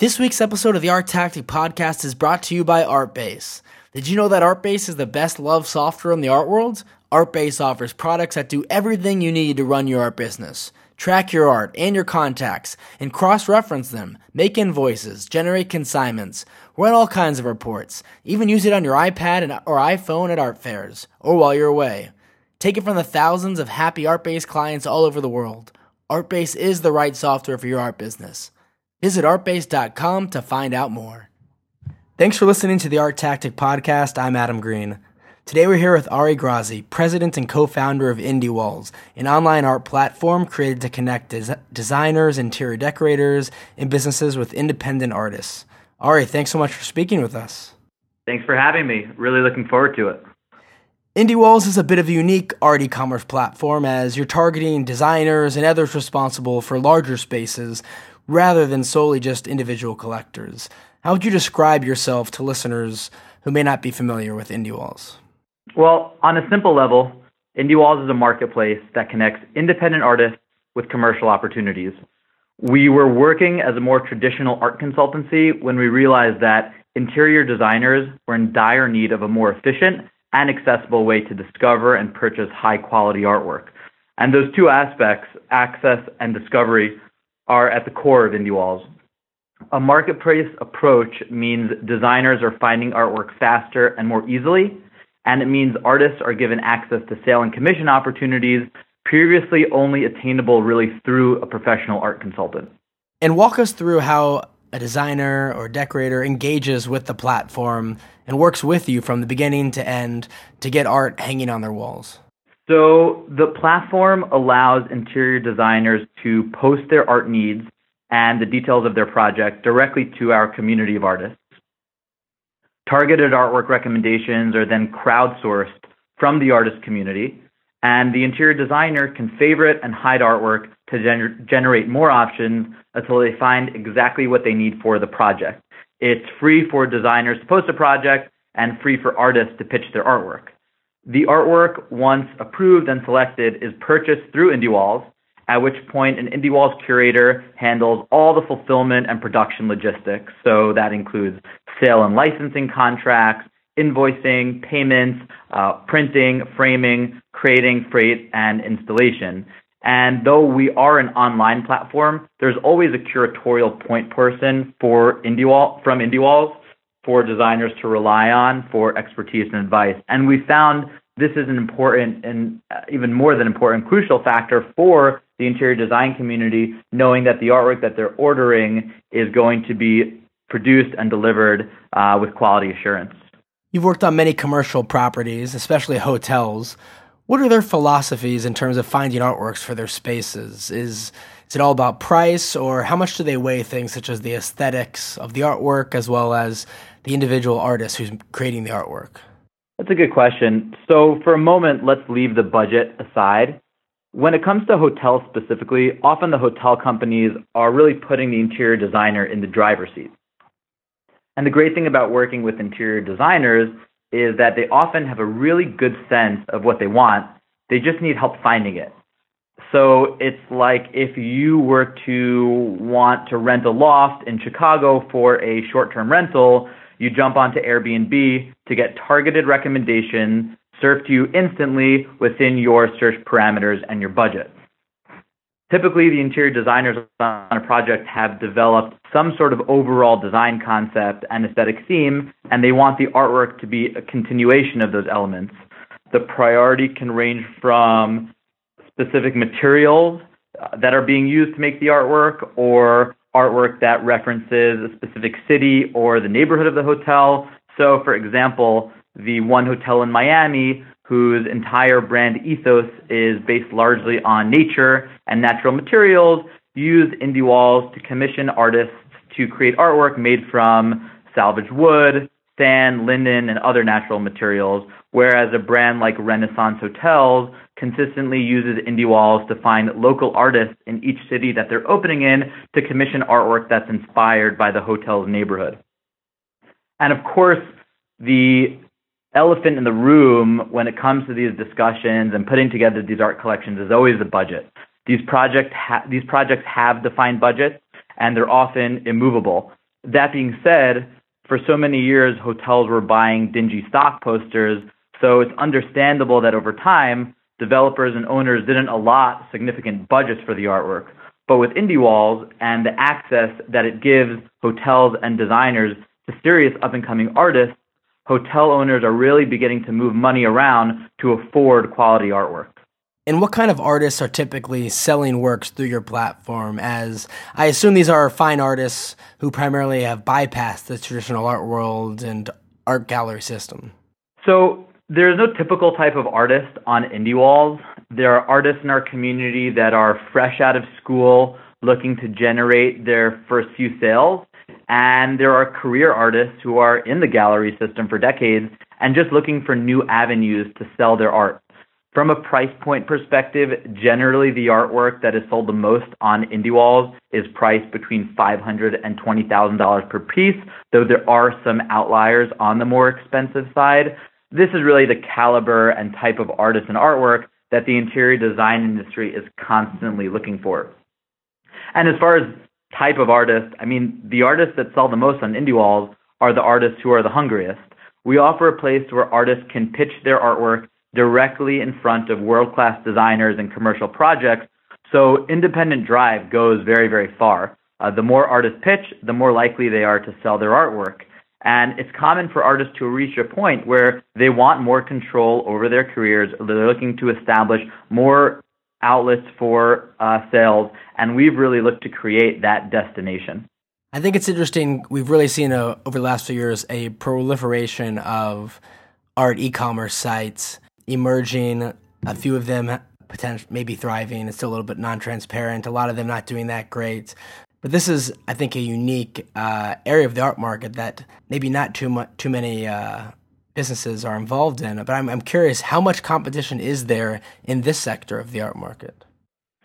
This week's episode of the Art Tactic Podcast is brought to you by Artbase. Did you know that Artbase is the best loved software in the art world? Artbase offers products that do everything you need to run your art business. Track your art and your contacts and cross reference them, make invoices, generate consignments, run all kinds of reports, even use it on your iPad or iPhone at art fairs or while you're away. Take it from the thousands of happy Artbase clients all over the world. Artbase is the right software for your art business. Visit artbase.com to find out more. Thanks for listening to the Art Tactic Podcast. I'm Adam Green. Today we're here with Ari Grazi, president and co-founder of Indie Walls, an online art platform created to connect des- designers, interior decorators, and businesses with independent artists. Ari, thanks so much for speaking with us. Thanks for having me. Really looking forward to it. Indie Walls is a bit of a unique art e-commerce platform as you're targeting designers and others responsible for larger spaces rather than solely just individual collectors. How would you describe yourself to listeners who may not be familiar with Indie Walls? Well, on a simple level, Indie Walls is a marketplace that connects independent artists with commercial opportunities. We were working as a more traditional art consultancy when we realized that interior designers were in dire need of a more efficient and accessible way to discover and purchase high quality artwork. And those two aspects, access and discovery, are at the core of Indie Walls. A marketplace approach means designers are finding artwork faster and more easily, and it means artists are given access to sale and commission opportunities previously only attainable really through a professional art consultant. And walk us through how a designer or decorator engages with the platform and works with you from the beginning to end to get art hanging on their walls. So the platform allows interior designers to post their art needs and the details of their project directly to our community of artists. Targeted artwork recommendations are then crowdsourced from the artist community, and the interior designer can favorite and hide artwork to gener- generate more options until they find exactly what they need for the project. It's free for designers to post a project and free for artists to pitch their artwork. The artwork, once approved and selected, is purchased through IndieWalls, at which point an IndieWalls curator handles all the fulfillment and production logistics. So that includes sale and licensing contracts, invoicing, payments, uh, printing, framing, creating, freight, and installation. And though we are an online platform, there's always a curatorial point person for IndieWall from IndieWalls for designers to rely on for expertise and advice. And we found this is an important and uh, even more than important crucial factor for the interior design community, knowing that the artwork that they're ordering is going to be produced and delivered uh, with quality assurance. You've worked on many commercial properties, especially hotels. What are their philosophies in terms of finding artworks for their spaces? Is is it all about price, or how much do they weigh things such as the aesthetics of the artwork as well as the individual artist who's creating the artwork? That's a good question. So, for a moment, let's leave the budget aside. When it comes to hotels specifically, often the hotel companies are really putting the interior designer in the driver's seat. And the great thing about working with interior designers is that they often have a really good sense of what they want. They just need help finding it. So it's like if you were to want to rent a loft in Chicago for a short term rental, you jump onto Airbnb to get targeted recommendations served to you instantly within your search parameters and your budget. Typically, the interior designers on a project have developed some sort of overall design concept and aesthetic theme, and they want the artwork to be a continuation of those elements. The priority can range from specific materials uh, that are being used to make the artwork or artwork that references a specific city or the neighborhood of the hotel. So, for example, the one hotel in Miami whose entire brand ethos is based largely on nature and natural materials used indie walls to commission artists to create artwork made from salvaged wood, sand, linen, and other natural materials, whereas a brand like Renaissance Hotels consistently uses indie walls to find local artists in each city that they're opening in to commission artwork that's inspired by the hotel's neighborhood. And of course, the elephant in the room when it comes to these discussions and putting together these art collections is always the budget. These project ha- these projects have defined budgets and they're often immovable. That being said, for so many years, hotels were buying dingy stock posters, so it's understandable that over time, developers and owners didn't allot significant budgets for the artwork. But with Indie Walls and the access that it gives hotels and designers to serious up and coming artists, hotel owners are really beginning to move money around to afford quality artwork. And what kind of artists are typically selling works through your platform? As I assume these are fine artists who primarily have bypassed the traditional art world and art gallery system. So there's no typical type of artist on Indie Walls. There are artists in our community that are fresh out of school looking to generate their first few sales. And there are career artists who are in the gallery system for decades and just looking for new avenues to sell their art. From a price point perspective, generally the artwork that is sold the most on indie walls is priced between $500 and $20,000 per piece, though there are some outliers on the more expensive side. This is really the caliber and type of artist and artwork that the interior design industry is constantly looking for. And as far as type of artist, I mean, the artists that sell the most on indie walls are the artists who are the hungriest. We offer a place where artists can pitch their artwork directly in front of world class designers and commercial projects. So independent drive goes very, very far. Uh, the more artists pitch, the more likely they are to sell their artwork. And it's common for artists to reach a point where they want more control over their careers. They're looking to establish more outlets for uh, sales, and we've really looked to create that destination. I think it's interesting. We've really seen a, over the last few years a proliferation of art e-commerce sites emerging. A few of them potentially maybe thriving. It's still a little bit non-transparent. A lot of them not doing that great. But this is, I think, a unique uh, area of the art market that maybe not too much, too many uh, businesses are involved in. But I'm, I'm curious, how much competition is there in this sector of the art market?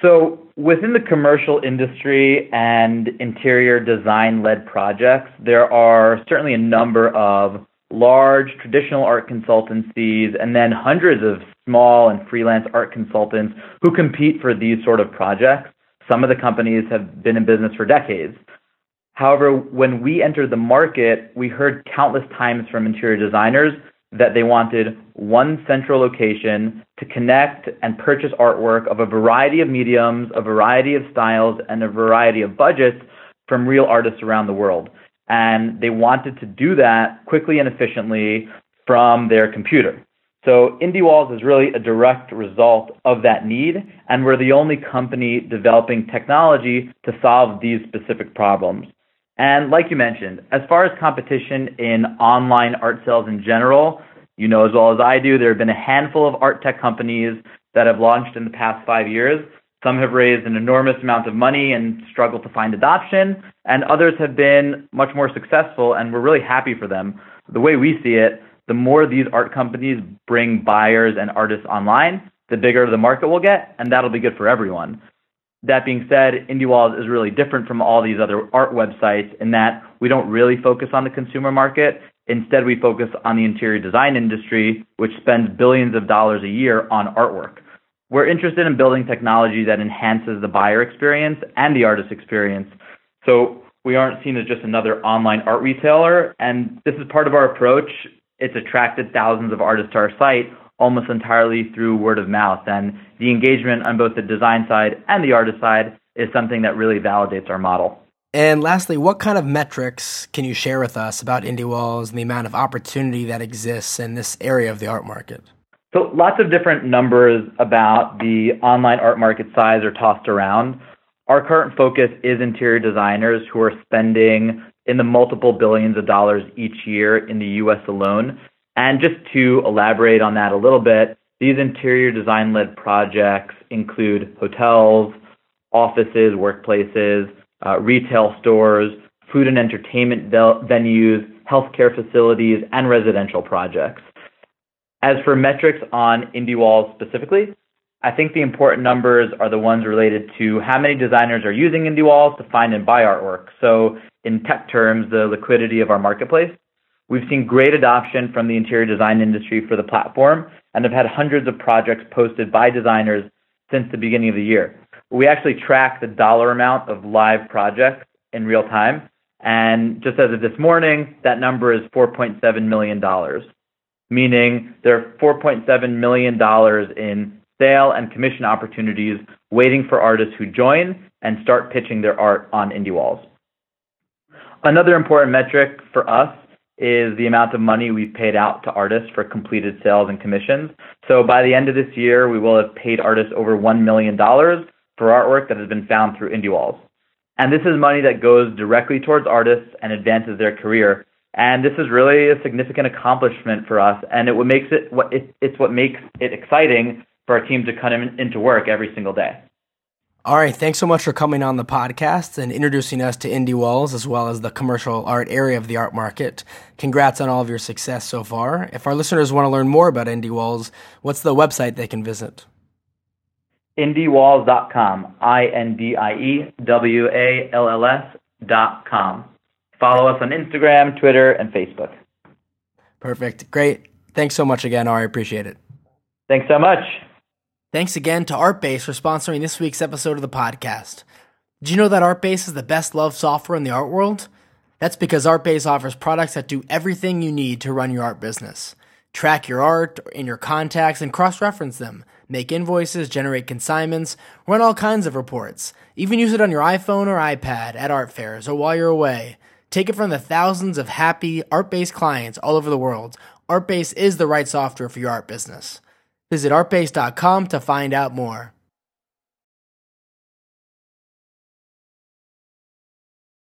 So, within the commercial industry and interior design led projects, there are certainly a number of large traditional art consultancies and then hundreds of small and freelance art consultants who compete for these sort of projects. Some of the companies have been in business for decades. However, when we entered the market, we heard countless times from interior designers that they wanted one central location to connect and purchase artwork of a variety of mediums, a variety of styles, and a variety of budgets from real artists around the world. And they wanted to do that quickly and efficiently from their computer. So IndieWalls is really a direct result of that need, and we're the only company developing technology to solve these specific problems. And like you mentioned, as far as competition in online art sales in general, you know as well as I do, there have been a handful of art tech companies that have launched in the past five years. Some have raised an enormous amount of money and struggled to find adoption, and others have been much more successful, and we're really happy for them. The way we see it, the more these art companies bring buyers and artists online, the bigger the market will get, and that'll be good for everyone. That being said, IndieWalls is really different from all these other art websites in that we don't really focus on the consumer market. Instead, we focus on the interior design industry, which spends billions of dollars a year on artwork. We're interested in building technology that enhances the buyer experience and the artist experience. So we aren't seen as just another online art retailer. And this is part of our approach. It's attracted thousands of artists to our site almost entirely through word of mouth. And the engagement on both the design side and the artist side is something that really validates our model. And lastly, what kind of metrics can you share with us about Indie Walls and the amount of opportunity that exists in this area of the art market? So, lots of different numbers about the online art market size are tossed around. Our current focus is interior designers who are spending in the multiple billions of dollars each year in the US alone. And just to elaborate on that a little bit, these interior design led projects include hotels, offices, workplaces, uh, retail stores, food and entertainment venues, healthcare facilities, and residential projects. As for metrics on IndieWalls specifically, I think the important numbers are the ones related to how many designers are using IndieWalls to find and buy artwork. So, in tech terms, the liquidity of our marketplace. We've seen great adoption from the interior design industry for the platform and have had hundreds of projects posted by designers since the beginning of the year. We actually track the dollar amount of live projects in real time. And just as of this morning, that number is $4.7 million, meaning there are $4.7 million in sale and commission opportunities waiting for artists who join and start pitching their art on IndieWalls. Another important metric for us is the amount of money we've paid out to artists for completed sales and commissions. So by the end of this year, we will have paid artists over $1 million for artwork that has been found through IndieWalls. And this is money that goes directly towards artists and advances their career. And this is really a significant accomplishment for us. And it what makes it what it, it's what makes it exciting for our team to come in, into work every single day. All right, thanks so much for coming on the podcast and introducing us to IndieWalls as well as the commercial art area of the art market. Congrats on all of your success so far. If our listeners want to learn more about IndieWalls, what's the website they can visit? IndieWalls.com, I N D I E W A L L S.com. Follow us on Instagram, Twitter, and Facebook. Perfect. Great. Thanks so much again, Ari. Appreciate it. Thanks so much. Thanks again to Artbase for sponsoring this week's episode of the podcast. Did you know that Artbase is the best loved software in the art world? That's because Artbase offers products that do everything you need to run your art business. Track your art in your contacts and cross reference them. Make invoices, generate consignments, run all kinds of reports. Even use it on your iPhone or iPad at art fairs or while you're away. Take it from the thousands of happy Artbase clients all over the world. Artbase is the right software for your art business. Visit artbase.com to find out more.